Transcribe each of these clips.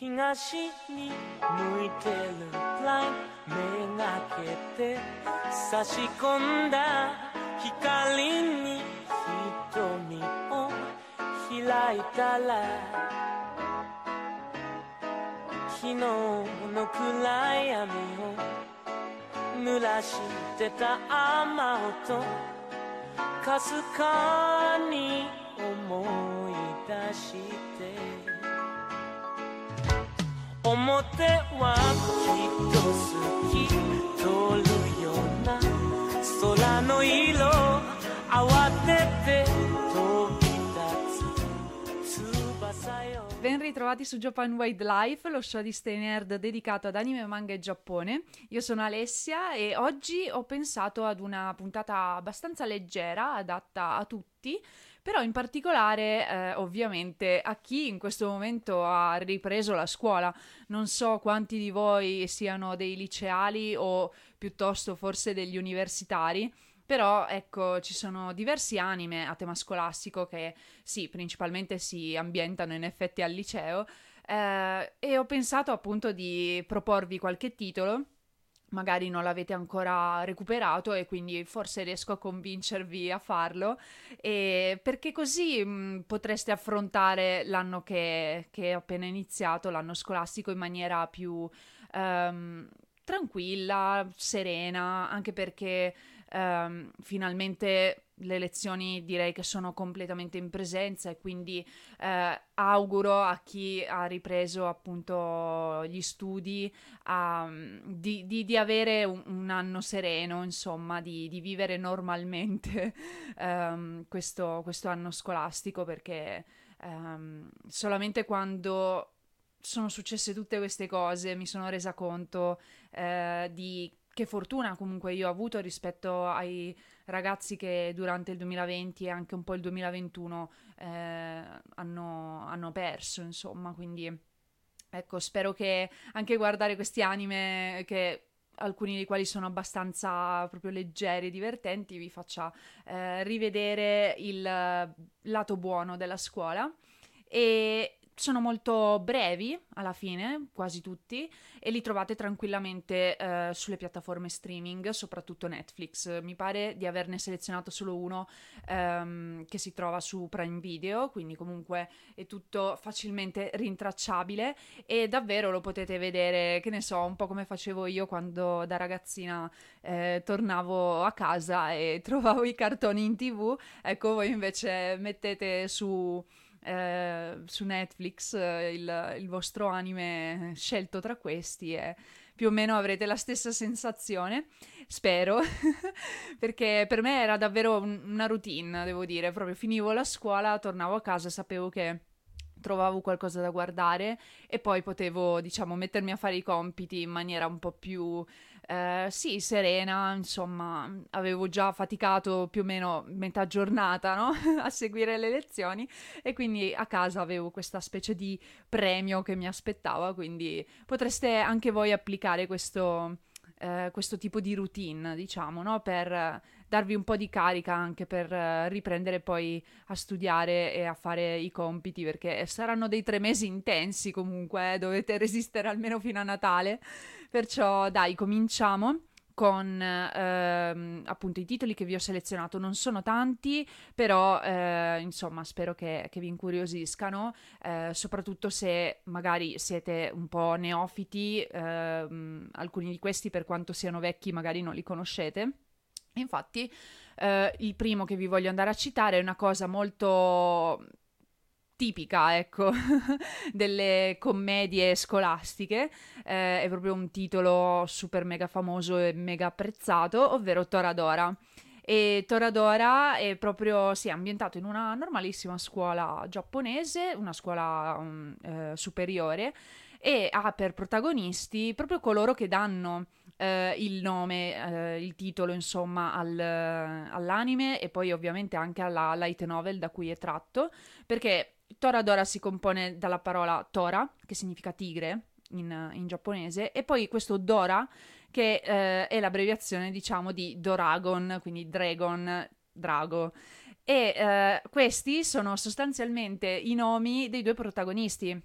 東に向いてるラインめがけて差し込んだ光に瞳を開いたら昨日の暗闇を濡らしてた雨音かすかに思い出して。表はきっと好き通るような空の色慌てて飛び立つ翼よ Ben ritrovati su Japan Wide Life, lo show di Stay Nerd dedicato ad anime, manga e Giappone. Io sono Alessia e oggi ho pensato ad una puntata abbastanza leggera, adatta a tutti, però in particolare eh, ovviamente a chi in questo momento ha ripreso la scuola. Non so quanti di voi siano dei liceali o piuttosto forse degli universitari. Però ecco, ci sono diversi anime a tema scolastico che sì, principalmente si ambientano in effetti al liceo eh, e ho pensato appunto di proporvi qualche titolo magari non l'avete ancora recuperato e quindi forse riesco a convincervi a farlo. E perché così mh, potreste affrontare l'anno che, che, è appena iniziato, l'anno scolastico in maniera più um, tranquilla, serena, anche perché Um, finalmente le lezioni direi che sono completamente in presenza e quindi uh, auguro a chi ha ripreso appunto gli studi um, di, di, di, avere un, un, anno sereno, insomma, di, di vivere normalmente um, questo, questo, anno scolastico perché solamente quando sono successe tutte queste cose mi sono resa conto uh, di che fortuna comunque io ho avuto rispetto ai ragazzi che durante il 2020 e anche un po' il 2021 eh, hanno, hanno perso, insomma, quindi ecco, spero che anche guardare questi anime che alcuni dei quali sono abbastanza proprio leggeri e divertenti, vi faccia eh, rivedere il lato buono della scuola. E sono molto brevi alla fine, quasi tutti, e li trovate tranquillamente eh, sulle piattaforme streaming, soprattutto Netflix. Mi pare di averne selezionato solo uno ehm, che si trova su Prime Video, quindi comunque è tutto facilmente rintracciabile e davvero lo potete vedere, che ne so, un po' come facevo io quando da ragazzina eh, tornavo a casa e trovavo i cartoni in tv. Ecco, voi invece mettete su eh, su Netflix eh, il, il, vostro anime scelto tra questi e più o meno avrete la stessa sensazione, spero, perché per me era davvero un, una routine, devo dire, proprio finivo la scuola, tornavo a casa, sapevo che trovavo qualcosa da guardare e poi potevo, diciamo, mettermi a fare i compiti in maniera un po' più eh, sì, serena, insomma, avevo già faticato più o meno metà giornata no? a seguire le lezioni e quindi a casa avevo questa specie di premio che mi aspettava, quindi potreste anche voi applicare questo, eh, questo tipo di routine, diciamo, no? per darvi un po' di carica anche per uh, riprendere poi a studiare e a fare i compiti perché saranno dei tre mesi intensi comunque, eh, dovete resistere almeno fino a Natale. Perciò dai, cominciamo con ehm, appunto i titoli che vi ho selezionato. Non sono tanti, però eh, insomma spero che, che vi incuriosiscano, eh, soprattutto se magari siete un po' neofiti, ehm, alcuni di questi per quanto siano vecchi magari non li conoscete. Infatti, eh, il primo che vi voglio andare a citare è una cosa molto tipica, ecco, delle commedie scolastiche, eh, è proprio un titolo super mega famoso e mega apprezzato, ovvero Toradora. E Toradora è proprio, sì, ambientato in una normalissima scuola giapponese, una scuola um, eh, superiore, e ha per protagonisti proprio coloro che danno eh, il nome, eh, il titolo, insomma, al, all'anime e poi ovviamente anche alla light novel da cui è tratto, perché Toradora si compone dalla parola Tora, che significa tigre in, in giapponese, e poi questo Dora, che eh, è l'abbreviazione, diciamo, di Doragon, quindi Dragon, Drago. E eh, questi sono sostanzialmente i nomi dei due protagonisti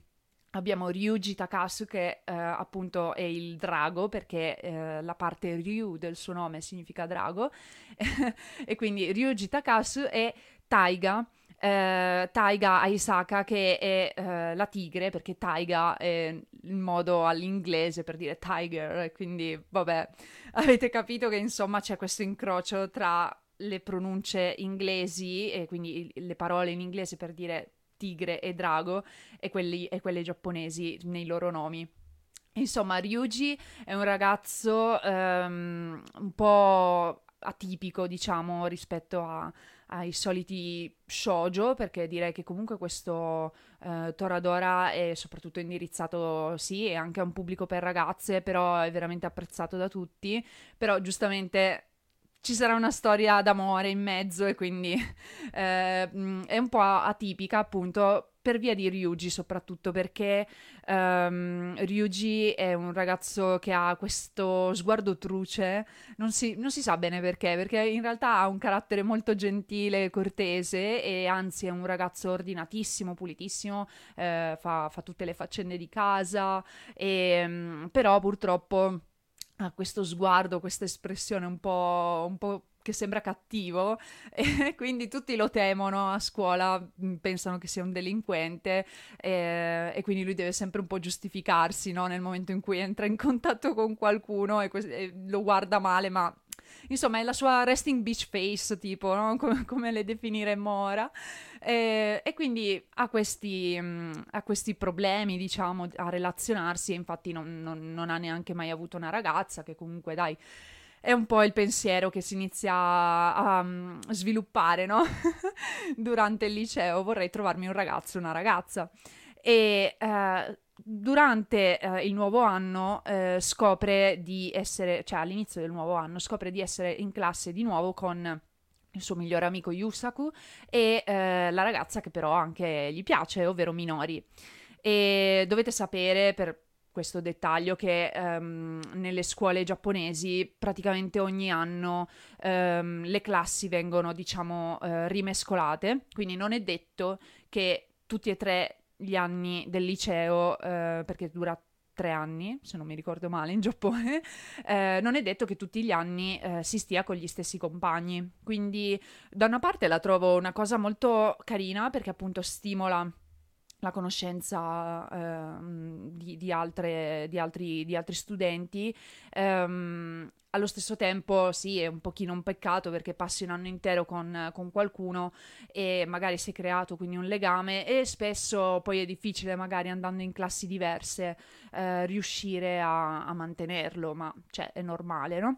Abbiamo Ryuji Takasu che eh, appunto è il drago perché eh, la parte Ryu del suo nome significa drago. E quindi Ryuji Takasu e Taiga, eh, Taiga Aisaka che è eh, la tigre perché Taiga è il modo all'inglese per dire tiger quindi vabbè avete capito che insomma c'è questo incrocio tra le pronunce inglesi e quindi le parole in inglese per dire tigre e drago e, quelli, e quelle giapponesi nei loro nomi. Insomma, Ryuji è un ragazzo um, un po' atipico, diciamo, rispetto a, ai soliti shoujo, perché direi che comunque questo uh, Toradora è soprattutto indirizzato, sì, è anche a un pubblico per ragazze, però è veramente apprezzato da tutti, però giustamente ci sarà una storia d'amore in mezzo e quindi eh, è un po' atipica appunto per via di Ryuji soprattutto perché um, Ryuji è un ragazzo che ha questo sguardo truce, non si, non si, sa bene perché, perché in realtà ha un carattere molto gentile, cortese e anzi è un ragazzo ordinatissimo, pulitissimo, eh, fa, fa, tutte le faccende di casa, e, um, però purtroppo ha questo sguardo, questa espressione un po', un po' che sembra cattivo e quindi tutti lo temono a scuola, mm, pensano che sia un delinquente e, e quindi lui deve sempre un po' giustificarsi no? nel momento in cui entra in contatto con qualcuno e, que- e lo guarda male, ma insomma è la sua resting beach face tipo, no? come, come le definiremmo ora. E, e quindi ha questi, mm, ha questi, problemi, diciamo, a relazionarsi, infatti non, non, non ha neanche mai avuto una ragazza, che comunque dai è un po' il pensiero che si inizia a um, sviluppare, no? Durante il liceo vorrei trovarmi un ragazzo, una ragazza. E uh, durante uh, il nuovo anno uh, scopre di essere, cioè all'inizio del nuovo anno, scopre di essere in classe di nuovo con il suo migliore amico Yusaku e la ragazza che però anche gli piace, ovvero Minori. E dovete sapere, per questo dettaglio che um, nelle scuole giapponesi praticamente ogni anno um, le classi vengono diciamo uh, rimescolate quindi non è detto che tutti e tre gli anni del liceo uh, perché dura tre anni, se non mi ricordo male, in Giappone, eh, non è detto che tutti gli anni eh, si stia con gli stessi compagni. Quindi, da una parte la trovo una cosa molto carina perché appunto stimola la conoscenza ehm, di, di, altre, di, altri, di, altri, studenti. Ehm, allo stesso tempo, sì, è un pochino un peccato perché passi un anno intero con, con, qualcuno e magari si è creato quindi un legame e spesso poi è difficile, magari andando in classi diverse, eh, riuscire a, a mantenerlo, ma cioè, è normale, no?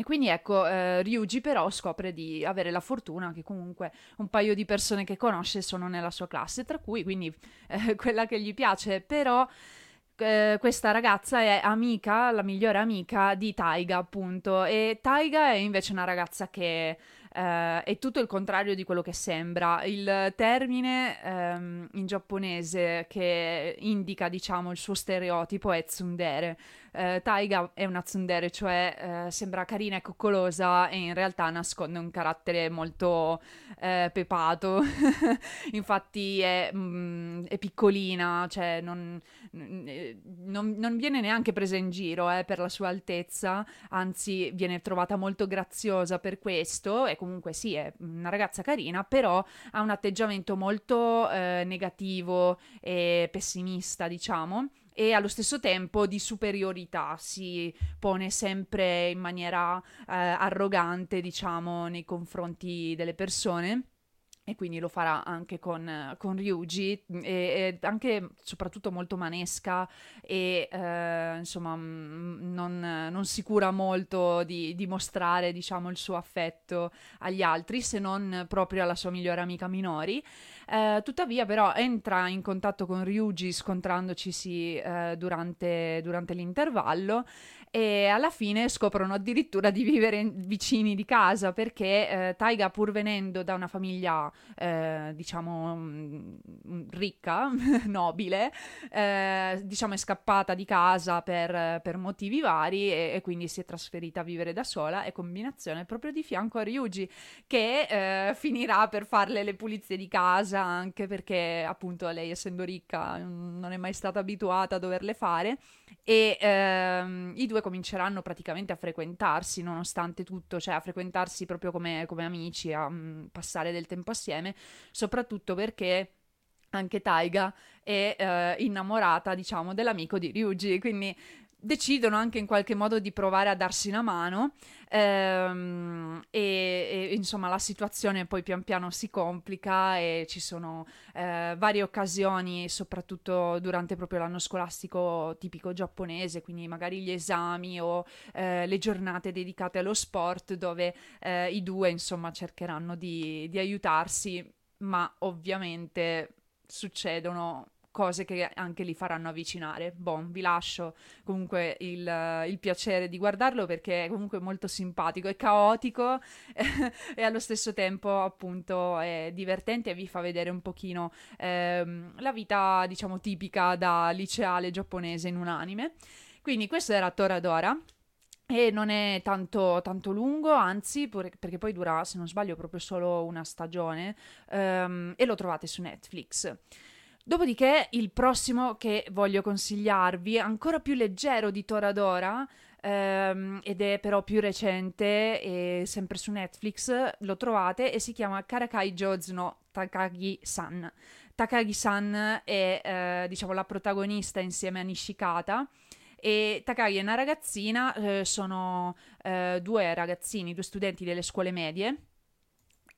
E quindi ecco, eh, Ryuji però scopre di avere la fortuna che comunque un paio di persone che conosce sono nella sua classe, tra cui quindi eh, quella che gli piace, però eh, questa ragazza è amica, la migliore amica di Taiga appunto, e Taiga è invece una ragazza che Uh, è tutto il contrario di quello che sembra. Il termine um, in giapponese che indica, diciamo, il suo stereotipo è tsundere. Uh, Taiga è una tsundere, cioè uh, sembra carina e coccolosa e in realtà nasconde un carattere molto pepato. Infatti è, mm, è, piccolina, cioè non, non, non, viene neanche presa in giro per la sua altezza, anzi viene trovata molto graziosa per questo e comunque sì, è una ragazza carina, però ha un atteggiamento molto eh, negativo e pessimista, diciamo e allo stesso tempo di superiorità, si pone sempre in maniera eh, arrogante, diciamo, nei confronti delle persone e quindi lo farà anche con, con Ryuji e, e, anche soprattutto molto manesca e eh, insomma mm, non, non, si cura molto di, di, mostrare diciamo il suo affetto agli altri se non proprio alla sua migliore amica Minori. Eh, tuttavia però entra in contatto con Ryuji scontrandocisi eh, durante, durante l'intervallo e alla fine scoprono addirittura di vivere vicini di casa perché eh, Taiga pur venendo da una famiglia eh, diciamo mh, mm, ricca, nobile, eh, diciamo è scappata di casa per, per motivi vari e, e, quindi si è trasferita a vivere da sola e combinazione proprio di fianco a Ryuji che eh, finirà per farle le pulizie di casa anche perché appunto lei essendo ricca non è mai stata abituata a doverle fare e ehm, i due cominceranno praticamente a frequentarsi nonostante tutto, cioè a frequentarsi proprio come, come amici, a um, passare del tempo assieme, soprattutto perché anche Taiga è eh, innamorata, diciamo, dell'amico di Ryuji, quindi decidono anche in qualche modo di provare a darsi una mano ehm, e, e, insomma la situazione poi pian piano si complica e ci sono eh, varie occasioni soprattutto durante proprio l'anno scolastico tipico giapponese quindi magari gli esami o eh, le giornate dedicate allo sport dove eh, i due insomma cercheranno di, di aiutarsi ma ovviamente succedono cose che anche li faranno avvicinare. Bon, vi lascio comunque il, il piacere di guardarlo perché è comunque molto simpatico, è caotico e allo stesso tempo appunto è divertente e vi fa vedere un pochino ehm, la vita diciamo tipica da liceale giapponese in un anime. Quindi questo era Toradora. E non è tanto, tanto lungo, anzi, perché poi dura, se non sbaglio, proprio solo una stagione, um, e lo trovate su Netflix. Dopodiché il prossimo che voglio consigliarvi, ancora più leggero di Toradora, ehm, ed è però più recente e sempre su Netflix, lo trovate e si chiama Karakai Joz no Takagi-san. Takagi-san è eh, diciamo la protagonista insieme a Nishikata e Takagi è una ragazzina, eh, sono eh, due ragazzini, due studenti delle scuole medie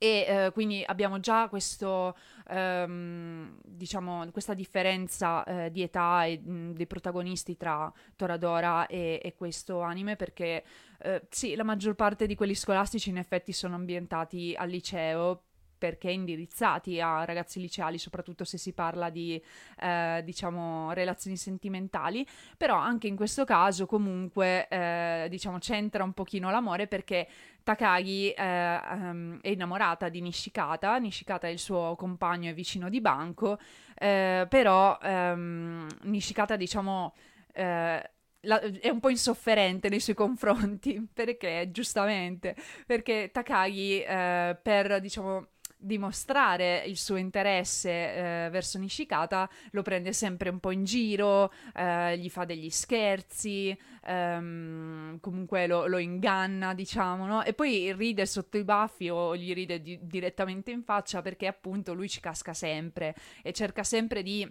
e eh, quindi abbiamo già questo, ehm, diciamo, questa differenza eh, di età e, mh, dei protagonisti tra Toradora e, e questo anime perché eh, sì, la maggior parte di quelli scolastici in effetti sono ambientati al liceo perché indirizzati a ragazzi liceali, soprattutto se si parla di, eh, diciamo, relazioni sentimentali, però anche in questo caso comunque, eh, diciamo, c'entra un pochino l'amore perché Takagi eh, um, è innamorata di Nishikata, Nishikata è il suo compagno e vicino di banco, eh, però um, Nishikata, diciamo... Eh, la, è un po' insofferente nei suoi confronti perché giustamente perché Takagi eh, per diciamo dimostrare il suo interesse eh, verso Nishikata lo prende sempre un po' in giro, eh, gli fa degli scherzi, ehm, comunque lo, lo, inganna, diciamo, no? E poi ride sotto i baffi o gli ride di- direttamente in faccia perché appunto lui ci casca sempre e cerca sempre di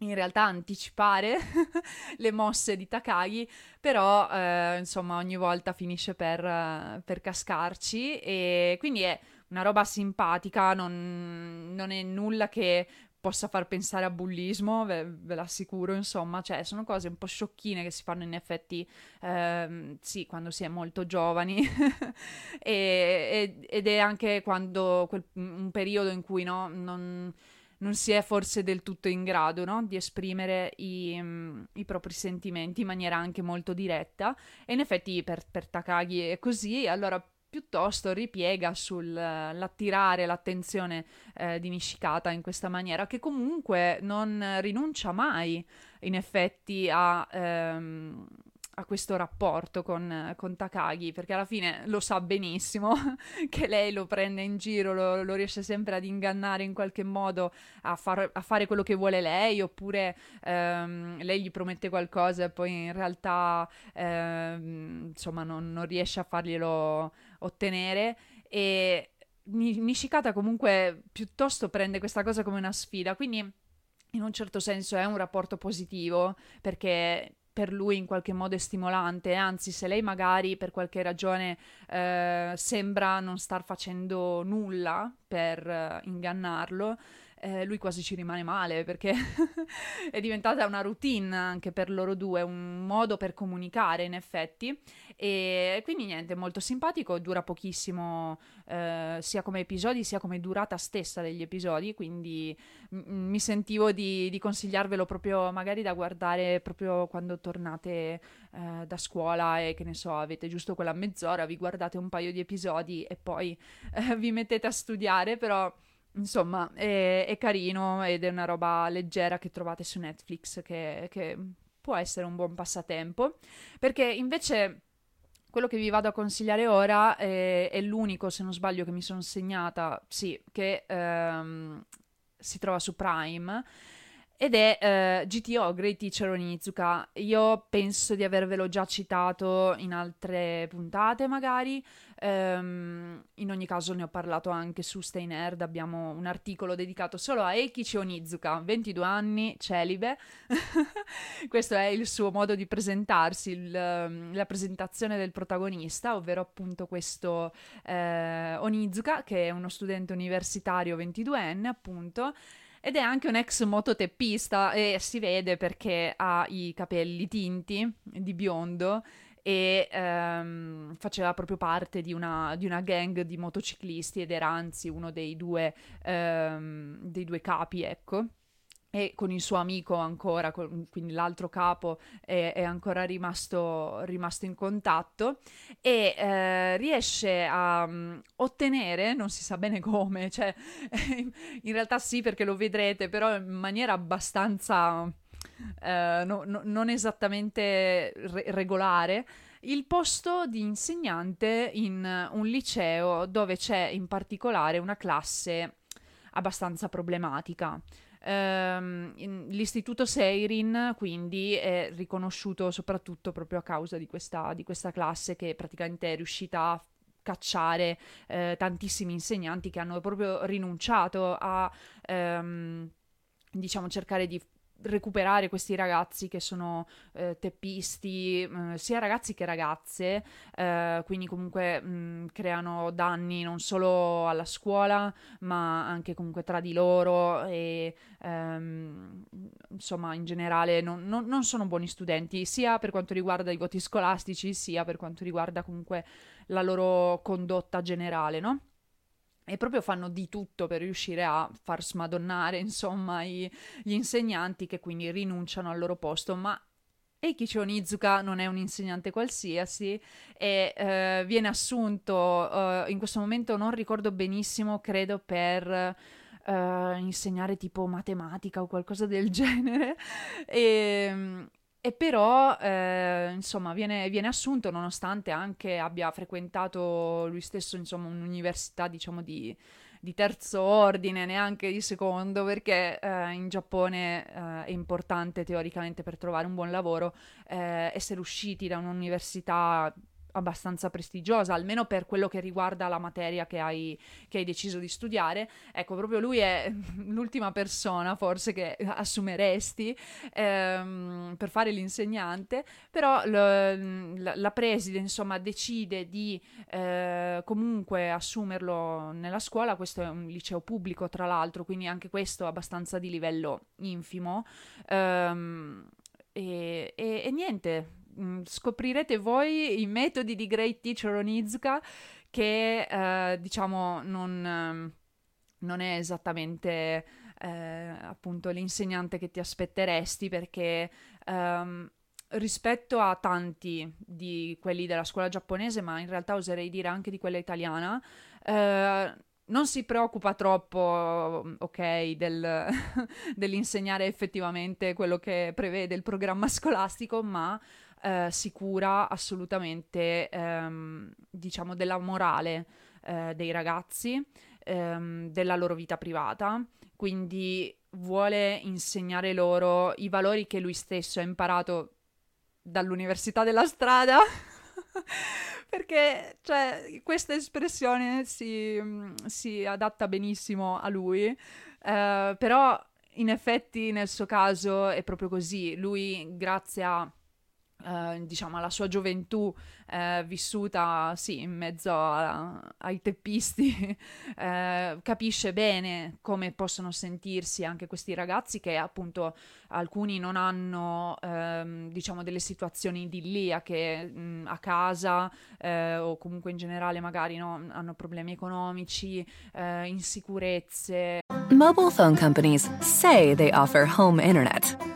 in realtà anticipare le mosse di Takagi, però eh, insomma ogni volta finisce per, per cascarci e quindi è una roba simpatica, non, non è nulla che possa far pensare a bullismo, ve, ve, l'assicuro, insomma, cioè sono cose un po' sciocchine che si fanno in effetti, ehm, sì, quando si è molto giovani. E, ed è anche quando quel, un periodo in cui no, non, non, si è forse del tutto in grado no, di esprimere i, i, propri sentimenti in maniera anche molto diretta. E in effetti per, per Takagi è così, allora piuttosto ripiega sull'attirare l'attenzione eh, di Nishikata in questa maniera, che comunque non rinuncia mai in effetti a, ehm, a questo rapporto con, con, Takagi, perché alla fine lo sa benissimo che lei lo prende in giro, lo, lo riesce sempre ad ingannare in qualche modo a, far, a fare quello che vuole lei, oppure ehm, lei gli promette qualcosa e poi in realtà ehm, insomma non, non riesce a farglielo ottenere e Nishikata comunque piuttosto prende questa cosa come una sfida, quindi in un certo senso è un rapporto positivo perché per lui in qualche modo è stimolante, anzi se lei magari per qualche ragione eh, sembra non star facendo nulla per eh, ingannarlo, eh, lui quasi ci rimane male perché è diventata una routine anche per loro due, un modo per comunicare in effetti. E quindi niente, molto simpatico, dura pochissimo eh, sia come episodi sia come durata stessa degli episodi, quindi m- mi sentivo di, di, consigliarvelo proprio magari da guardare proprio quando tornate eh, da scuola e che ne so, avete giusto quella mezz'ora, vi guardate un paio di episodi e poi eh, vi mettete a studiare, però Insomma, è, è, carino ed è una roba leggera che trovate su Netflix che, che può essere un buon passatempo. Perché invece quello che vi vado a consigliare ora è, è l'unico, se non sbaglio, che mi sono segnata, sì, che ehm, si trova su Prime ed è uh, GTO, Great Teacher Onizuka. Io penso di avervelo già citato in altre puntate, magari. Um, in ogni caso ne ho parlato anche su Stay Nerd, abbiamo un articolo dedicato solo a Eikichi Onizuka, 22 anni, celibe. Questo è il suo modo di presentarsi, il, la presentazione del protagonista, ovvero appunto questo uh, Onizuka, che è uno studente universitario 22enne, appunto, ed è anche un ex mototeppista e si vede perché ha i capelli tinti di biondo e um, faceva proprio parte di una, di una, gang di motociclisti ed era anzi uno dei due, um, dei due capi, ecco e con il suo amico ancora, con, quindi l'altro capo è, è ancora rimasto, rimasto, in contatto e eh, riesce a um, ottenere, non si sa bene come, cioè in realtà sì perché lo vedrete, però in maniera abbastanza eh, no, no, non esattamente re- regolare, il posto di insegnante in un liceo dove c'è in particolare una classe abbastanza problematica. Um, l'istituto Seirin quindi è riconosciuto soprattutto proprio a causa di questa, di questa classe che praticamente è riuscita a cacciare eh, tantissimi insegnanti che hanno proprio rinunciato a um, diciamo cercare di recuperare questi ragazzi che sono eh, teppisti, eh, sia ragazzi che ragazze, eh, quindi comunque mh, mm, creano danni non solo alla scuola, ma anche comunque tra di loro e ehm, insomma in generale non, non, non sono buoni studenti, sia per quanto riguarda i voti scolastici, sia per quanto riguarda comunque la loro condotta generale, no? E proprio fanno di tutto per riuscire a far smadonnare, insomma, i, gli insegnanti che quindi rinunciano al loro posto, ma Eikichi Onizuka non è un insegnante qualsiasi e eh, viene assunto eh, in questo momento, non ricordo benissimo, credo per eh, insegnare tipo matematica o qualcosa del genere. e, ehm, e però, eh, insomma, viene, viene, assunto nonostante anche abbia frequentato lui stesso, insomma, un'università, diciamo, di, di terzo ordine, neanche di secondo, perché eh, in Giappone eh, è importante teoricamente per trovare un buon lavoro eh, essere usciti da un'università abbastanza prestigiosa, almeno per quello che riguarda la materia che hai, che hai deciso di studiare. Ecco, proprio lui è l'ultima persona forse che assumeresti ehm, per fare l'insegnante, però l- la, la preside insomma decide di eh, comunque assumerlo nella scuola, questo è un liceo pubblico tra l'altro, quindi anche questo abbastanza di livello infimo. Um, e, e, e, niente, Mm, scoprirete voi i metodi di Great Teacher Onizuka che eh, diciamo non, ehm, non, è esattamente eh, appunto l'insegnante che ti aspetteresti perché ehm, rispetto a tanti di quelli della scuola giapponese ma in realtà oserei dire anche di quella italiana eh, non si preoccupa troppo, ok, del, dell'insegnare effettivamente quello che prevede il programma scolastico, ma eh, sicura assolutamente, ehm, diciamo, della morale eh, dei ragazzi, ehm, della loro vita privata, quindi vuole insegnare loro i valori che lui stesso ha imparato dall'università della strada. perché cioè, questa espressione si, si, adatta benissimo a lui, eh, però in effetti nel suo caso è proprio così, lui grazie a Uh, diciamo alla sua gioventù uh, vissuta sì in mezzo a, ai teppisti uh, capisce bene come possono sentirsi anche questi ragazzi che appunto alcuni non hanno ehm, diciamo delle situazioni idilliache mh, a casa o comunque in generale magari no, hanno problemi economici insicurezze. Mobile phone companies say they offer home internet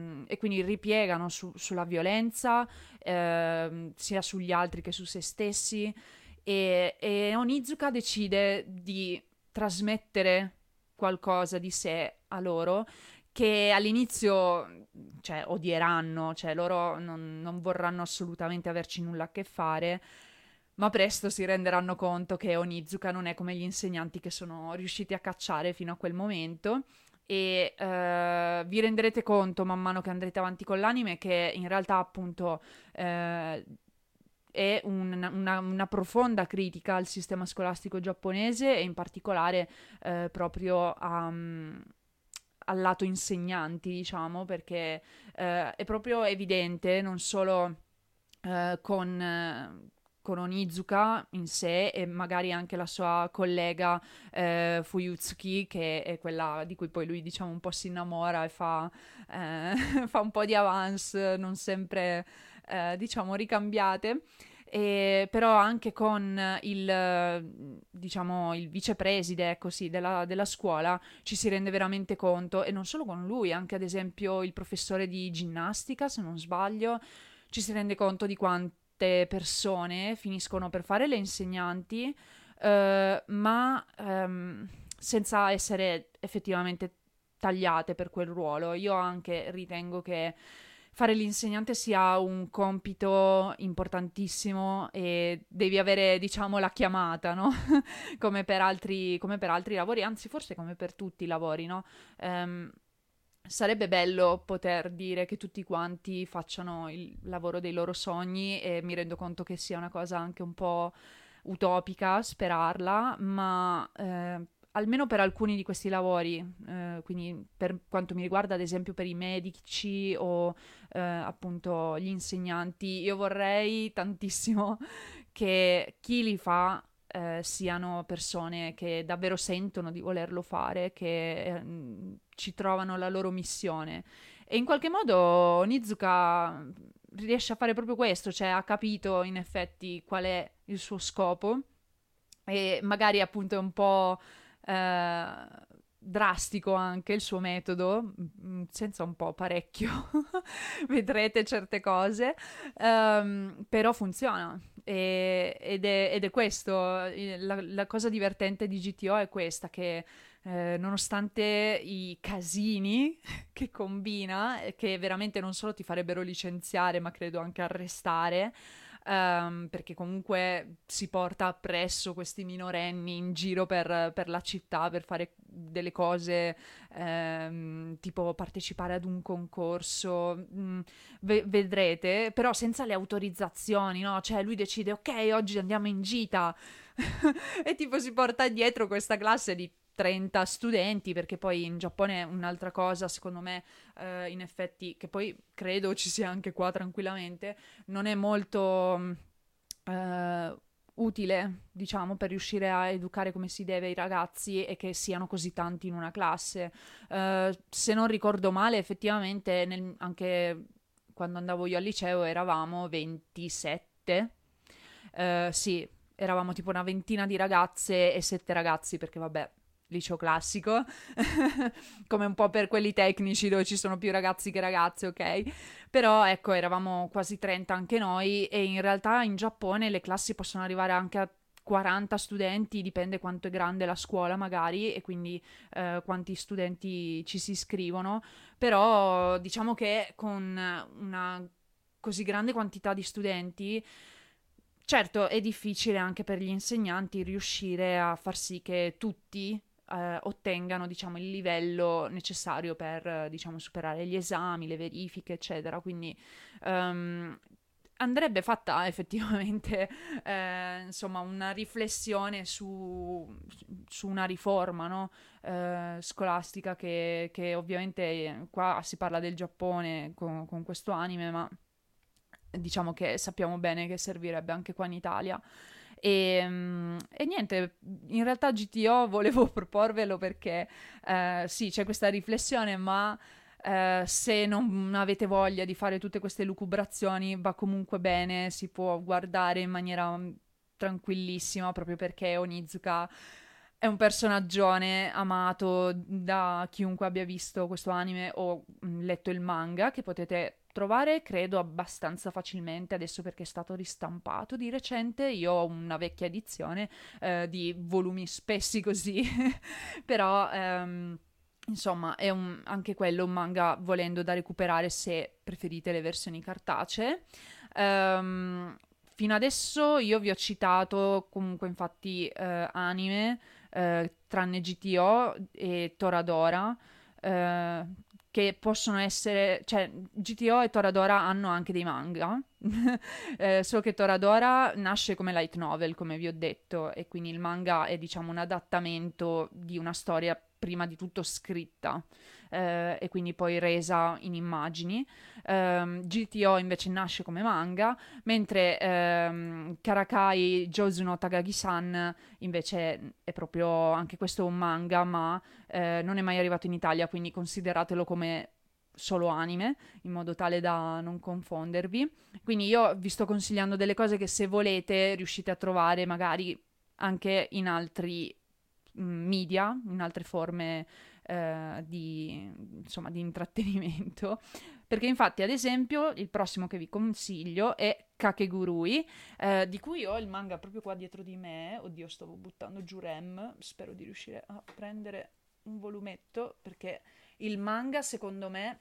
e quindi ripiegano su, sulla violenza, eh, sia sugli altri che su se stessi. E, e Onizuka decide di trasmettere qualcosa di sé a loro che all'inizio cioè, odieranno, cioè loro non, non vorranno assolutamente averci nulla a che fare ma presto si renderanno conto che Onizuka non è come gli insegnanti che sono riusciti a cacciare fino a quel momento e uh, vi renderete conto man mano che andrete avanti con l'anime che in realtà appunto uh, è un, una, una, profonda critica al sistema scolastico giapponese e in particolare uh, proprio a, um, al lato insegnanti, diciamo, perché è proprio evidente non solo con con Onizuka in sé e magari anche la sua collega eh, Fuyutsuki che è quella di cui poi lui diciamo un po' si innamora e fa, eh, fa un po' di avance non sempre eh, diciamo ricambiate. E, però anche con il, diciamo, il vicepreside così, della, della, scuola ci si rende veramente conto, e non solo con lui, anche ad esempio il professore di ginnastica, se non sbaglio, ci si rende conto di quanto molte persone finiscono per fare le insegnanti, eh, ma ehm, senza essere effettivamente tagliate per quel ruolo. Io anche ritengo che fare l'insegnante sia un compito importantissimo e devi avere, diciamo, la chiamata, no? come, per altri, come per altri lavori, anzi forse come per tutti i lavori, no? Um, Sarebbe bello poter dire che tutti quanti facciano il lavoro dei loro sogni e mi rendo conto che sia una cosa anche un po' utopica sperarla, ma eh, almeno per alcuni di questi lavori, eh, quindi per quanto mi riguarda ad esempio per i medici o eh, appunto gli insegnanti, io vorrei tantissimo che chi li fa eh, siano persone che davvero sentono di volerlo fare, che eh, ci trovano la loro missione. E in qualche modo Nizuka riesce a fare proprio questo, cioè ha capito in effetti qual è il suo scopo e magari appunto è un po' eh, drastico anche il suo metodo, mm, senza un po' parecchio, vedrete certe cose, um, però funziona. E, ed, è, ed, è, questo, la, la, cosa divertente di GTO è questa, che eh, nonostante i casini che combina, che veramente non solo ti farebbero licenziare, ma credo anche arrestare, um, perché comunque si porta appresso questi minorenni in giro per, per la città per fare delle cose um, tipo partecipare ad un concorso, mm, vedrete, però senza le autorizzazioni, no? Cioè lui decide, ok, oggi andiamo in gita e tipo si porta dietro questa classe di 30 studenti, perché poi in Giappone un'altra cosa, secondo me, eh, in effetti, che poi credo ci sia anche qua tranquillamente, non è molto mm, eh, utile, diciamo, per riuscire a educare come si deve i ragazzi e che siano così tanti in una classe. Eh, se non ricordo male, effettivamente, nel, anche quando andavo io al liceo eravamo 27. Uh, sì, eravamo tipo una ventina di ragazze e sette ragazzi, perché vabbè, liceo classico, come un po' per quelli tecnici dove ci sono più ragazzi che ragazze, ok? Però ecco, eravamo quasi 30 anche noi e in realtà in Giappone le classi possono arrivare anche a 40 studenti, dipende quanto è grande la scuola magari e quindi eh, quanti studenti ci si iscrivono, però diciamo che con una così grande quantità di studenti certo è difficile anche per gli insegnanti riuscire a far sì che tutti eh, ottengano diciamo, il livello necessario per diciamo, superare gli esami, le verifiche, eccetera. Quindi um, andrebbe fatta effettivamente eh, insomma una riflessione su, su una riforma no? eh, scolastica che, che, ovviamente qua si parla del Giappone con, con questo anime ma diciamo che sappiamo bene che servirebbe anche qua in Italia e, ehm, e, niente, in realtà GTO volevo proporvelo perché eh, sì, c'è questa riflessione, ma eh, se non avete voglia di fare tutte queste lucubrazioni, va comunque bene, si può guardare in maniera mm, tranquillissima, proprio perché Onizuka è un personaggione amato da chiunque abbia visto questo anime o mm, letto il manga, che potete trovare, credo, abbastanza facilmente adesso perché è stato ristampato di recente. Io ho una vecchia edizione eh, di volumi spessi così, però ehm, insomma è un, anche quello un manga volendo da recuperare se preferite le versioni cartacee. Um, fino adesso io vi ho citato comunque infatti eh, anime, eh, tranne GTO e Toradora. Uh, che possono essere, cioè GTO e Toradora hanno anche dei manga, eh, solo che Toradora nasce come light novel, come vi ho detto, e quindi il manga è diciamo un adattamento di una storia prima di tutto scritta eh, e quindi poi resa in immagini. Um, GTO invece nasce come manga, mentre um, Karakai Jozu no Tagagi-san invece è proprio anche questo un manga, ma eh, non è mai arrivato in Italia, quindi consideratelo come solo anime, in modo tale da non confondervi. Quindi io vi sto consigliando delle cose che se volete riuscite a trovare magari anche in altri mm, media, in altre forme eh, di, insomma, di intrattenimento. Perché infatti, ad esempio, il prossimo che vi consiglio è Kakegurui, eh, di cui ho il manga proprio qua dietro di me. Oddio, stavo buttando giù Rem, spero di riuscire a prendere un volumetto, perché il manga, secondo me,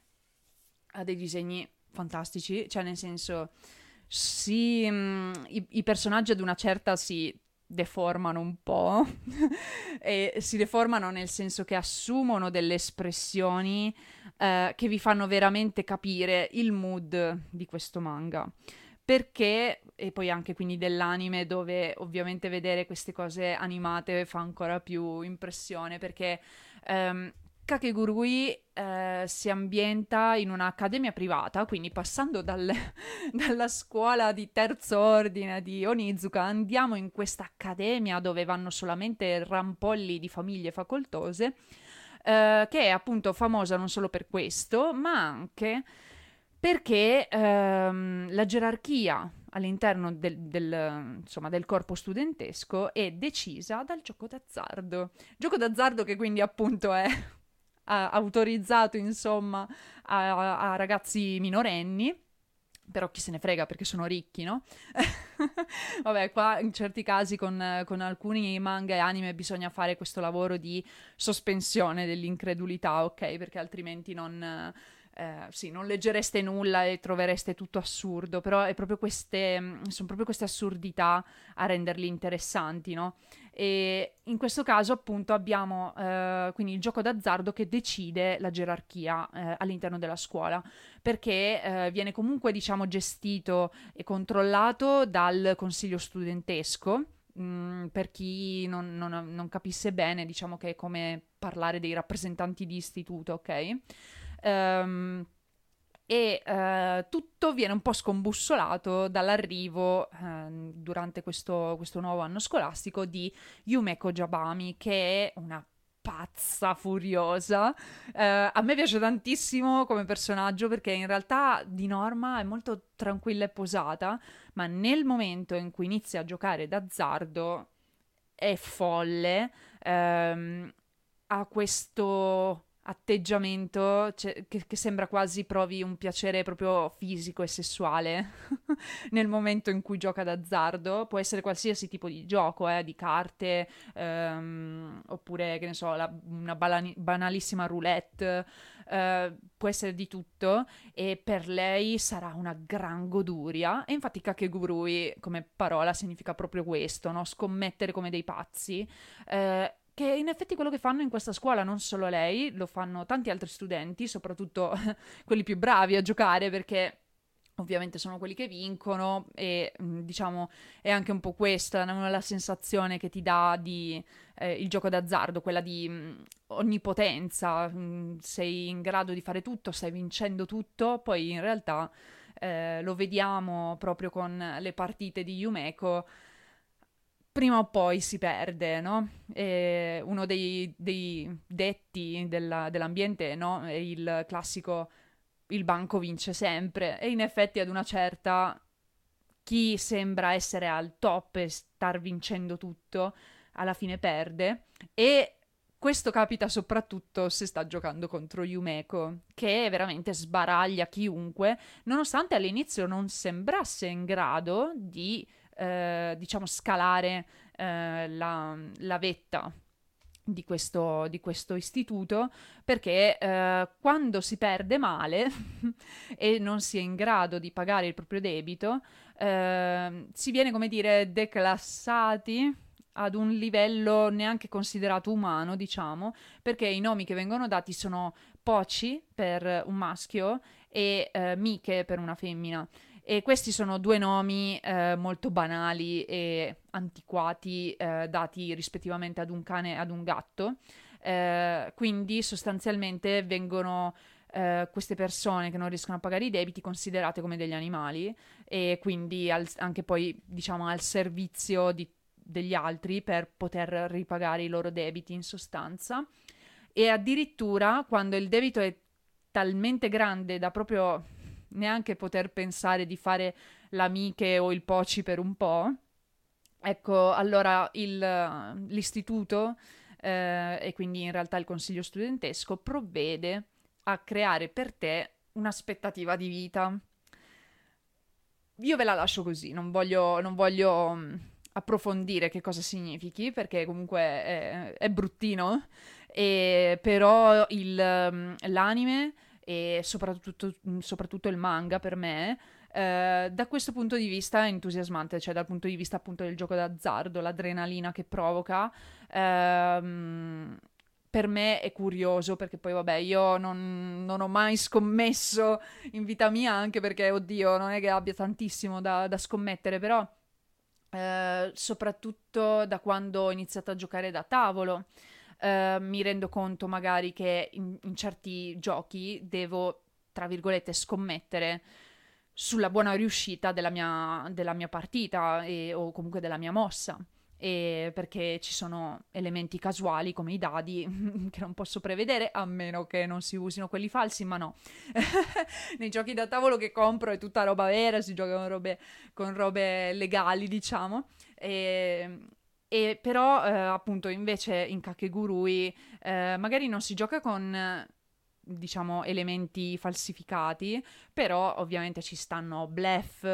ha dei disegni fantastici, cioè nel senso... Sì, mh, mm, i, i personaggi ad una certa si deformano un po' e si deformano nel senso che assumono delle espressioni eh, che vi fanno veramente capire il mood di questo manga. Perché, e poi anche quindi dell'anime, dove ovviamente vedere queste cose animate fa ancora più impressione, perché ehm, Kakegurui eh, si ambienta in un'accademia privata, quindi passando dal, dalla scuola di terzo ordine di Onizuka andiamo in questa accademia dove vanno solamente rampolli di famiglie facoltose, eh, che è appunto famosa non solo per questo, ma anche perché ehm, la gerarchia all'interno del, del, insomma, del, corpo studentesco è decisa dal gioco d'azzardo. Gioco d'azzardo che quindi appunto è autorizzato insomma a, a ragazzi minorenni però chi se ne frega perché sono ricchi, no? Vabbè, qua in certi casi con, con, alcuni manga e anime bisogna fare questo lavoro di sospensione dell'incredulità, ok? Perché altrimenti non, eh, sì, non leggereste nulla e trovereste tutto assurdo, però è proprio queste, sono proprio queste assurdità a renderli interessanti, no? E in questo caso appunto abbiamo eh, quindi il gioco d'azzardo che decide la gerarchia eh, all'interno della scuola, perché eh, viene comunque diciamo gestito e controllato dal consiglio studentesco. Mm, per chi non, non, non, capisse bene, diciamo che è come parlare dei rappresentanti di istituto, ok? Um, e uh, tutto viene un po' scombussolato dall'arrivo uh, durante questo, questo, nuovo anno scolastico di Yumeko Jabami, che è una pazza furiosa. Uh, a me piace tantissimo come personaggio perché in realtà di norma è molto tranquilla e posata, ma nel momento in cui inizia a giocare d'azzardo è folle. Um, ha questo atteggiamento cioè, che, che, sembra quasi provi un piacere proprio fisico e sessuale nel momento in cui gioca d'azzardo. Può essere qualsiasi tipo di gioco, eh, di carte, ehm, oppure, che ne so, la, una balani- banalissima roulette. eh, può essere di tutto e per lei sarà una gran goduria. E infatti Kakegurui come parola significa proprio questo, no? scommettere come dei pazzi. Eh, che in effetti quello che fanno in questa scuola, non solo lei, lo fanno tanti altri studenti, soprattutto quelli più bravi a giocare perché ovviamente sono quelli che vincono e mm, diciamo è anche un po' questa la sensazione che ti dà di eh, il gioco d'azzardo, quella di mh, mm, onnipotenza, mh, mm, sei in grado di fare tutto, stai vincendo tutto, poi in realtà eh, lo vediamo proprio con le partite di Yumeko prima o poi si perde, no? E uno dei, dei detti della, dell'ambiente, no? È il classico il banco vince sempre e in effetti ad una certa chi sembra essere al top e star vincendo tutto alla fine perde e questo capita soprattutto se sta giocando contro Yumeko, che veramente sbaraglia chiunque, nonostante all'inizio non sembrasse in grado di, eh, diciamo, scalare eh, la, la vetta di questo, di questo, istituto perché eh, quando si perde male e non si è in grado di pagare il proprio debito, eh, si viene, come dire, declassati ad un livello neanche considerato umano, diciamo, perché i nomi che vengono dati sono Poci per un maschio e eh, Mike per una femmina. E questi sono due nomi eh, molto banali e antiquati, eh, dati rispettivamente ad un cane e ad un gatto. Eh, quindi sostanzialmente vengono eh, queste persone che non riescono a pagare i debiti considerate come degli animali e quindi al, anche poi diciamo al servizio di, degli altri per poter ripagare i loro debiti in sostanza. E addirittura quando il debito è talmente grande da proprio neanche poter pensare di fare l'amiche o il poci per un po'. Ecco, allora il, l'istituto eh, e quindi in realtà il consiglio studentesco provvede a creare per te un'aspettativa di vita. Io ve la lascio così, non voglio, non voglio mm, approfondire che cosa significhi perché comunque è, è bruttino, e, però il, mm, l'anime e soprattutto, mm, soprattutto il manga per me, eh, da questo punto di vista è entusiasmante, cioè dal punto di vista appunto del gioco d'azzardo, l'adrenalina che provoca. Ehm, per me è curioso perché poi vabbè io non, non, ho mai scommesso in vita mia anche perché oddio non è che abbia tantissimo da, da scommettere però eh, soprattutto da quando ho iniziato a giocare da tavolo eh, mi rendo conto magari che in, in certi giochi devo, tra virgolette, scommettere sulla buona riuscita della mia, della mia partita e, o comunque della mia mossa. E perché ci sono elementi casuali come i dadi che non posso prevedere a meno che non si usino quelli falsi, ma no. Nei giochi da tavolo che compro è tutta roba vera, si gioca con robe, con robe legali, diciamo. E, e però, eh, appunto, invece in Kakegurui eh, magari non si gioca con diciamo elementi falsificati però ovviamente ci stanno bluff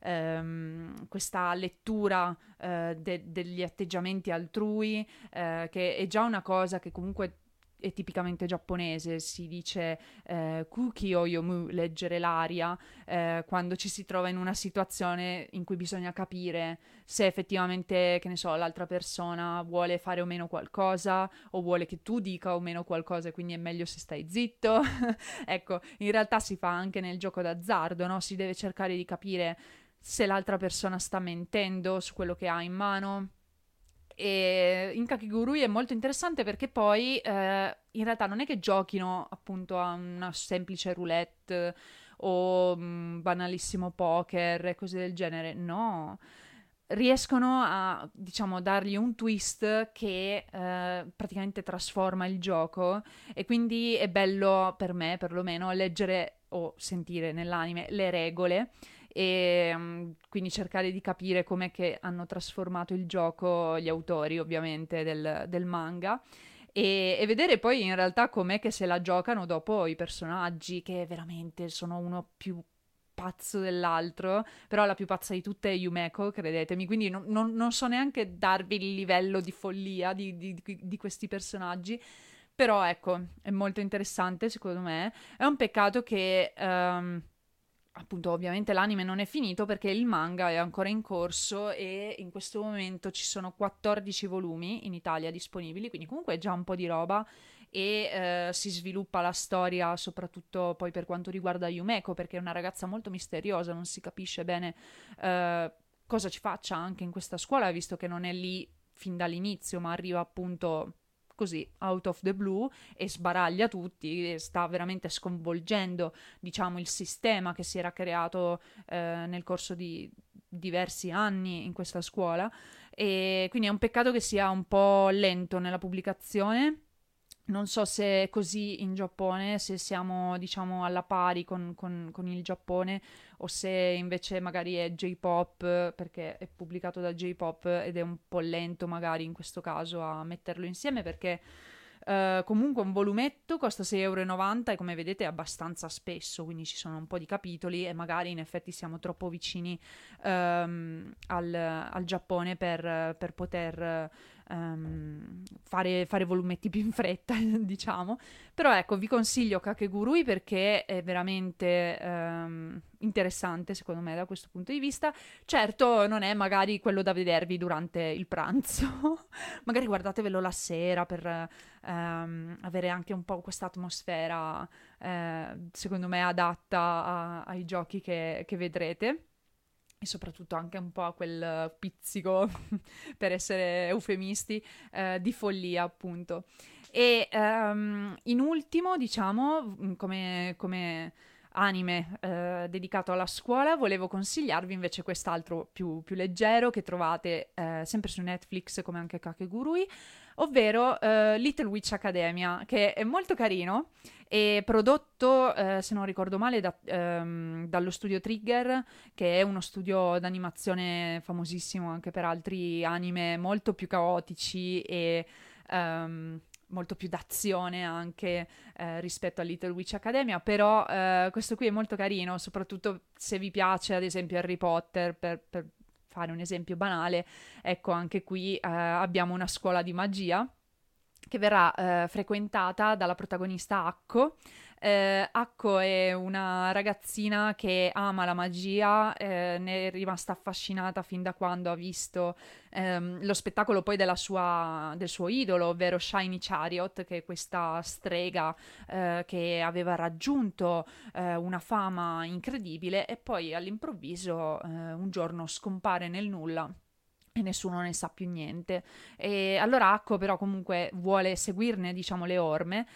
ehm, questa lettura eh, de- degli atteggiamenti altrui eh, che è già una cosa che comunque è tipicamente giapponese, si dice eh, kuki o yomu, leggere l'aria, eh, quando ci si trova in una situazione in cui bisogna capire se effettivamente, che ne so, l'altra persona vuole fare o meno qualcosa o vuole che tu dica o meno qualcosa quindi è meglio se stai zitto. ecco, in realtà si fa anche nel gioco d'azzardo, no? Si deve cercare di capire se l'altra persona sta mentendo su quello che ha in mano e in Kakigurui è molto interessante perché poi eh, in realtà non è che giochino appunto a una semplice roulette o mh, mm, banalissimo poker e cose del genere, no. Riescono a, diciamo, dargli un twist che eh, praticamente trasforma il gioco e quindi è bello per me, perlomeno, leggere o sentire nell'anime le regole e um, quindi cercare di capire com'è che hanno trasformato il gioco gli autori ovviamente del, del manga. E, e, vedere poi in realtà com'è che se la giocano dopo i personaggi che veramente sono uno più pazzo dell'altro, però la più pazza di tutte è Yumeko, credetemi, quindi non, non, non so neanche darvi il livello di follia di, di, di questi personaggi, Però ecco, è molto interessante secondo me. È un peccato che... Um, appunto ovviamente l'anime non è finito perché il manga è ancora in corso e in questo momento ci sono 14 volumi in Italia disponibili, quindi comunque è già un po' di roba e eh, si sviluppa la storia soprattutto poi per quanto riguarda Yumeko perché è una ragazza molto misteriosa, non si capisce bene eh, cosa ci faccia anche in questa scuola visto che non è lì fin dall'inizio ma arriva appunto così out of the blue e sbaraglia tutti e sta veramente sconvolgendo diciamo il sistema che si era creato eh, nel corso di diversi anni in questa scuola. E quindi è un peccato che sia un po' lento nella pubblicazione non so se è così in Giappone, se siamo diciamo alla pari con, con, con, il Giappone o se invece magari è J-pop perché è pubblicato da J-pop ed è un po' lento magari in questo caso a metterlo insieme perché Uh, comunque un volumetto costa 6,90 euro e come vedete è abbastanza spesso, quindi ci sono un po' di capitoli e magari in effetti siamo troppo vicini um, al, al, Giappone per, per poter um, fare, fare, volumetti più in fretta, diciamo. Però ecco, vi consiglio Kakegurui perché è veramente um, interessante secondo me da questo punto di vista. Certo, non è magari quello da vedervi durante il pranzo, magari guardatevelo la sera per um, avere anche un po' questa atmosfera, uh, secondo me, adatta a, ai giochi che, che vedrete e soprattutto anche un po' quel pizzico, per essere eufemisti, eh, di follia appunto. E um, in ultimo, diciamo, mm, come, come anime eh, dedicato alla scuola, volevo consigliarvi invece quest'altro più, più leggero che trovate eh, sempre su Netflix come anche Kakegurui, ovvero uh, Little Witch Academia, che è molto carino e prodotto, uh, se non ricordo male, da, um, dallo studio Trigger, che è uno studio d'animazione famosissimo anche per altri anime molto più caotici e... Um, molto più d'azione anche eh, rispetto a Little Witch Academia, però eh, questo qui è molto carino, soprattutto se vi piace ad esempio Harry Potter, per, per fare un esempio banale, ecco anche qui eh, abbiamo una scuola di magia che verrà eh, frequentata dalla protagonista Akko. Eh, Akko è una ragazzina che ama la magia, eh, ne è rimasta affascinata fin da quando ha visto ehm, lo spettacolo poi sua, del suo idolo, ovvero Shiny Chariot, che è questa strega eh, che aveva raggiunto eh, una fama incredibile e poi all'improvviso eh, un giorno scompare nel nulla e nessuno ne sa più niente. E allora Akko però comunque vuole seguirne, diciamo, le orme.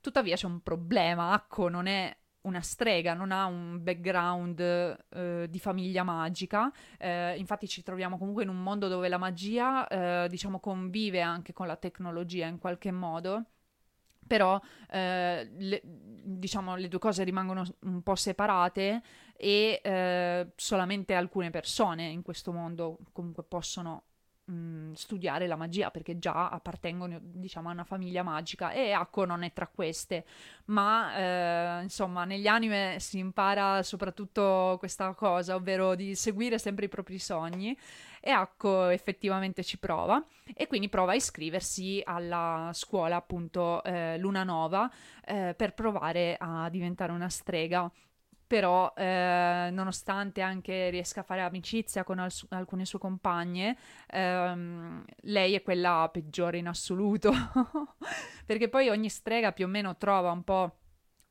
Tuttavia c'è un problema, Akko non è una strega, non ha un background eh, di famiglia magica, eh, infatti ci troviamo comunque in un mondo dove la magia, eh, diciamo, convive anche con la tecnologia in qualche modo però eh, le, diciamo le due cose rimangono un po' separate e eh, solamente alcune persone in questo mondo comunque possono mh, studiare la magia perché già appartengono diciamo a una famiglia magica e Akko non è tra queste. Ma eh, insomma negli anime si impara soprattutto questa cosa ovvero di seguire sempre i propri sogni e Akko effettivamente ci prova e quindi prova a iscriversi alla scuola appunto eh, Luna Nova eh, per provare a diventare una strega però eh, nonostante anche riesca a fare amicizia con al- alcune sue compagne, ehm, lei è quella peggiore in assoluto, perché poi ogni strega più o meno trova un po'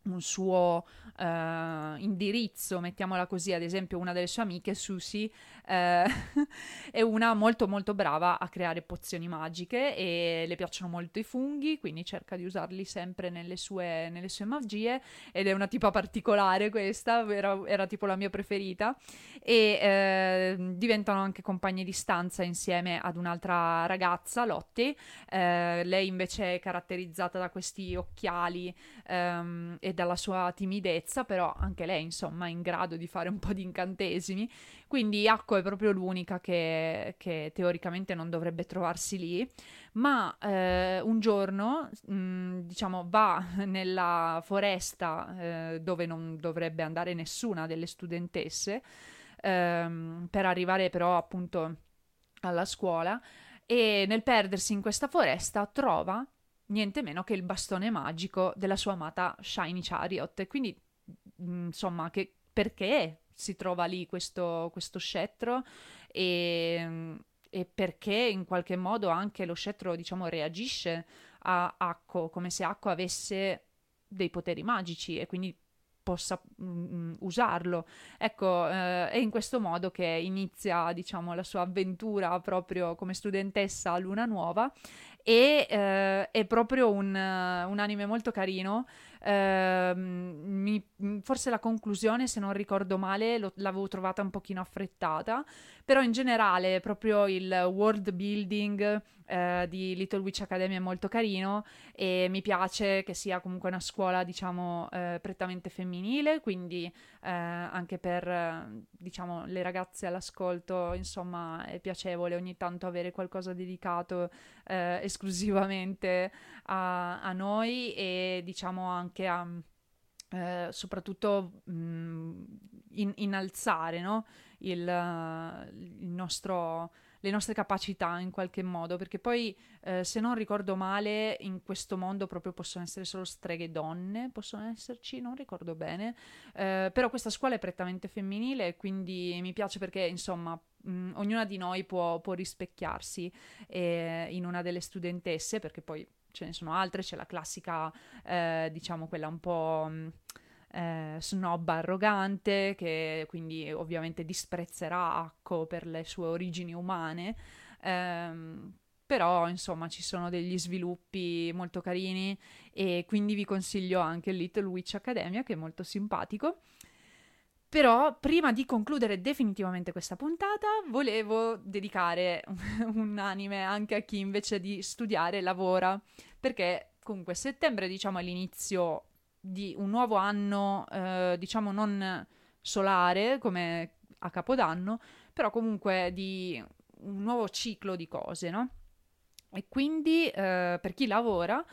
un suo uh, indirizzo, mettiamola così, ad esempio una delle sue amiche, Susie, è una molto molto brava a creare pozioni magiche e le piacciono molto i funghi, quindi cerca di usarli sempre nelle sue, nelle sue magie ed è una tipa particolare questa, era, era tipo la mia preferita e uh, diventano anche compagne di stanza insieme ad un'altra ragazza, Lottie, lei invece è caratterizzata da questi occhiali um, e dalla sua timidezza, però anche lei, insomma, è in grado di fare un po' di incantesimi. Quindi Akko è proprio l'unica che, che teoricamente non dovrebbe trovarsi lì, ma eh, un giorno, mh, mm, diciamo, va nella foresta eh, dove non dovrebbe andare nessuna delle studentesse, ehm, per arrivare però appunto alla scuola, e nel perdersi in questa foresta trova niente meno che il bastone magico della sua amata Shiny Chariot. Quindi, mm, insomma, che, perché si trova lì questo, questo scettro e, e, perché in qualche modo anche lo scettro, diciamo, reagisce a Akko, come se Akko avesse dei poteri magici e quindi possa mm, usarlo. Ecco, eh, è in questo modo che inizia, diciamo, la sua avventura proprio come studentessa a Luna Nuova e eh, è proprio un, un, anime molto carino. Eh, mi, forse la conclusione, se non ricordo male, lo, l'avevo trovata un pochino affrettata, però in generale proprio il world building eh, di Little Witch Academy è molto carino e mi piace che sia comunque una scuola, diciamo, eh, prettamente femminile, quindi eh, anche per, eh, diciamo, le ragazze all'ascolto, insomma, è piacevole ogni tanto avere qualcosa dedicato eh, esclusivamente a, a, noi e, diciamo, anche a... Eh, soprattutto mh, in, innalzare no? il, il nostro le nostre capacità in qualche modo, perché poi eh, se non ricordo male in questo mondo proprio possono essere solo streghe donne, possono esserci, non ricordo bene, eh, però questa scuola è prettamente femminile, quindi mi piace perché insomma mh, ognuna di noi può, può rispecchiarsi eh, in una delle studentesse, perché poi ce ne sono altre, c'è la classica, eh, diciamo quella un po'... Mh, eh, snob arrogante che quindi ovviamente disprezzerà Akko per le sue origini umane. Ehm, però insomma ci sono degli sviluppi molto carini e quindi vi consiglio anche Little Witch Academia che è molto simpatico. Però prima di concludere definitivamente questa puntata volevo dedicare un anime anche a chi invece di studiare lavora perché comunque settembre diciamo all'inizio di un nuovo anno, eh, diciamo non solare come a Capodanno, però comunque di un nuovo ciclo di cose, no? E quindi eh, per chi lavora,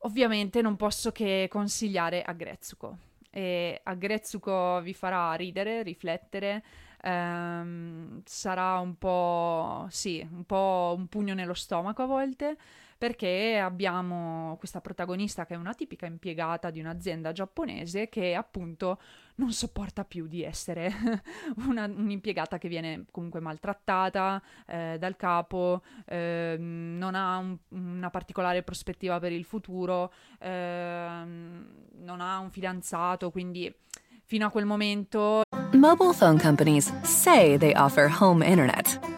ovviamente non posso che consigliare Agretsuko. E Agretsuko vi farà ridere, riflettere, ehm, sarà un po', sì, un po' un pugno nello stomaco a volte, perché abbiamo questa protagonista che è una tipica impiegata di un'azienda giapponese che appunto non sopporta più di essere una, un'impiegata che viene comunque maltrattata eh, dal capo, eh, non ha un, una particolare prospettiva per il futuro, eh, non ha un fidanzato, quindi fino a quel momento... Mobile phone companies say they offer home internet.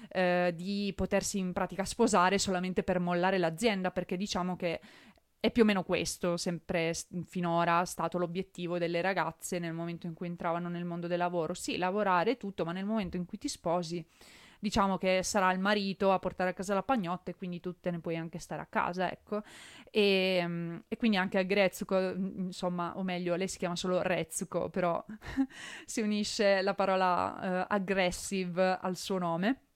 eh, di potersi in pratica sposare solamente per mollare l'azienda, perché diciamo che è più o meno questo, sempre finora stato l'obiettivo delle ragazze nel momento in cui entravano nel mondo del lavoro. Sì, lavorare tutto, ma nel momento in cui ti sposi diciamo che sarà il marito a portare a casa la pagnotta e quindi tu te ne puoi anche stare a casa, ecco. E, ehm, e quindi anche a Grezzuko, insomma, o meglio, lei si chiama solo Rezzuko, però si unisce la parola uh, aggressive al suo nome.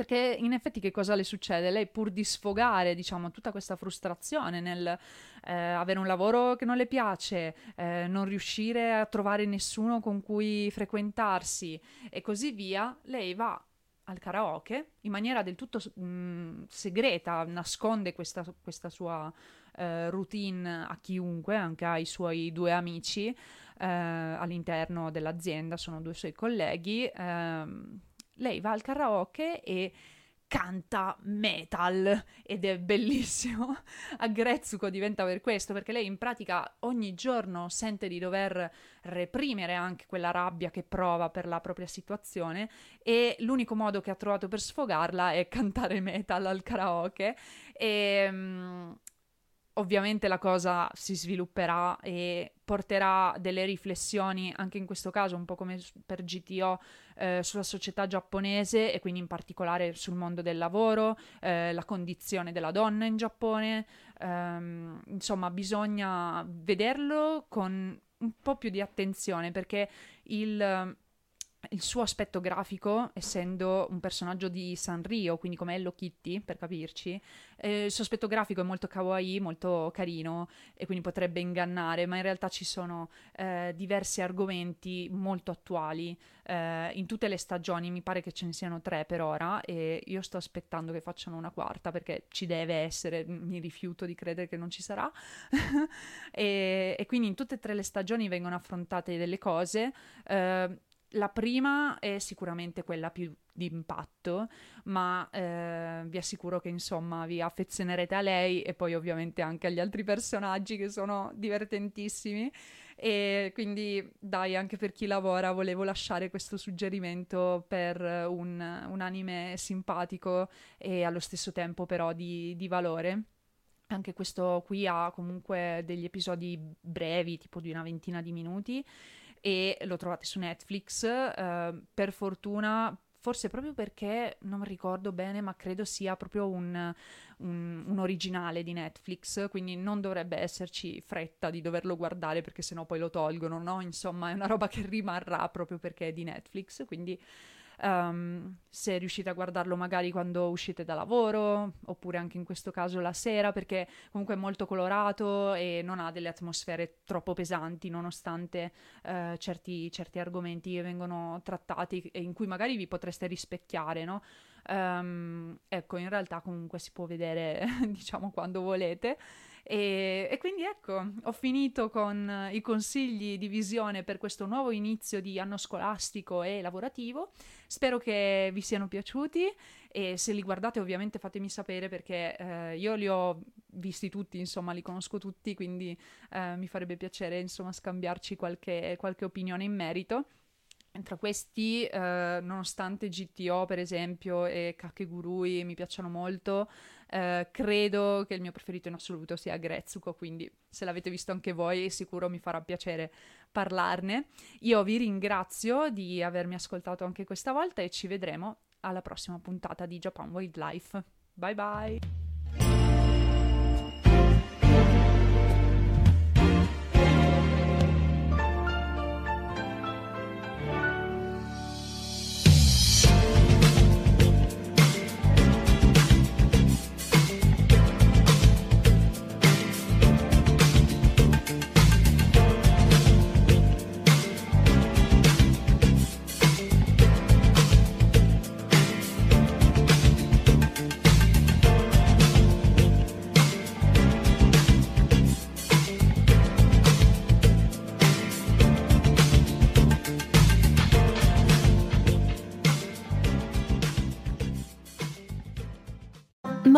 Perché in effetti che cosa le succede? Lei pur di sfogare, diciamo, tutta questa frustrazione nel eh, avere un lavoro che non le piace, eh, non riuscire a trovare nessuno con cui frequentarsi e così via, lei va al karaoke in maniera del tutto mh, mm, segreta, nasconde questa, questa sua eh, routine a chiunque, anche ai suoi due amici eh, all'interno dell'azienda, sono due suoi colleghi. Lei va al karaoke e canta metal ed è bellissimo. A Grezzuko diventa per questo, perché lei in pratica ogni giorno sente di dover reprimere anche quella rabbia che prova per la propria situazione e l'unico modo che ha trovato per sfogarla è cantare metal al karaoke e... Ovviamente la cosa si svilupperà e porterà delle riflessioni, anche in questo caso un po' come per GTO, eh, sulla società giapponese e quindi in particolare sul mondo del lavoro, eh, la condizione della donna in Giappone. Um, insomma, bisogna vederlo con un po' più di attenzione perché il il suo aspetto grafico, essendo un personaggio di Sanrio, quindi come Hello Kitty, per capirci, eh, il suo aspetto grafico è molto kawaii, molto carino e quindi potrebbe ingannare, ma in realtà ci sono eh, diversi argomenti molto attuali eh, in tutte le stagioni, mi pare che ce ne siano tre per ora e io sto aspettando che facciano una quarta perché ci deve essere, mi rifiuto di credere che non ci sarà. E, e, quindi in tutte e tre le stagioni vengono affrontate delle cose eh, la prima è sicuramente quella più di impatto, ma eh, vi assicuro che insomma vi affezionerete a lei e poi ovviamente anche agli altri personaggi che sono divertentissimi. E quindi dai, anche per chi lavora volevo lasciare questo suggerimento per un, un anime simpatico e allo stesso tempo però di, di valore. Anche questo qui ha comunque degli episodi brevi, tipo di una ventina di minuti, e lo trovate su Netflix. Uh, per fortuna, forse proprio perché non ricordo bene, ma credo sia proprio un, un, un, originale di Netflix, quindi non dovrebbe esserci fretta di doverlo guardare perché sennò poi lo tolgono, no? Insomma, è una roba che rimarrà proprio perché è di Netflix, quindi Um, se riuscite a guardarlo magari quando uscite da lavoro, oppure anche in questo caso la sera, perché comunque è molto colorato e non ha delle atmosfere troppo pesanti, nonostante uh, certi, certi, argomenti che vengono trattati e in cui magari vi potreste rispecchiare, no? Um, ecco, in realtà comunque si può vedere, diciamo, quando volete. E, e, quindi ecco, ho finito con i consigli di visione per questo nuovo inizio di anno scolastico e lavorativo. Spero che vi siano piaciuti e se li guardate ovviamente fatemi sapere perché eh, io li ho visti tutti, insomma li conosco tutti, quindi eh, mi farebbe piacere insomma scambiarci qualche, qualche opinione in merito. Tra questi, eh, nonostante GTO per esempio e Kakegurui mi piacciono molto, eh, credo che il mio preferito in assoluto sia Grezzuko, quindi se l'avete visto anche voi sicuro mi farà piacere parlarne. Io vi ringrazio di avermi ascoltato anche questa volta e ci vedremo alla prossima puntata di Japan Wildlife. Bye bye!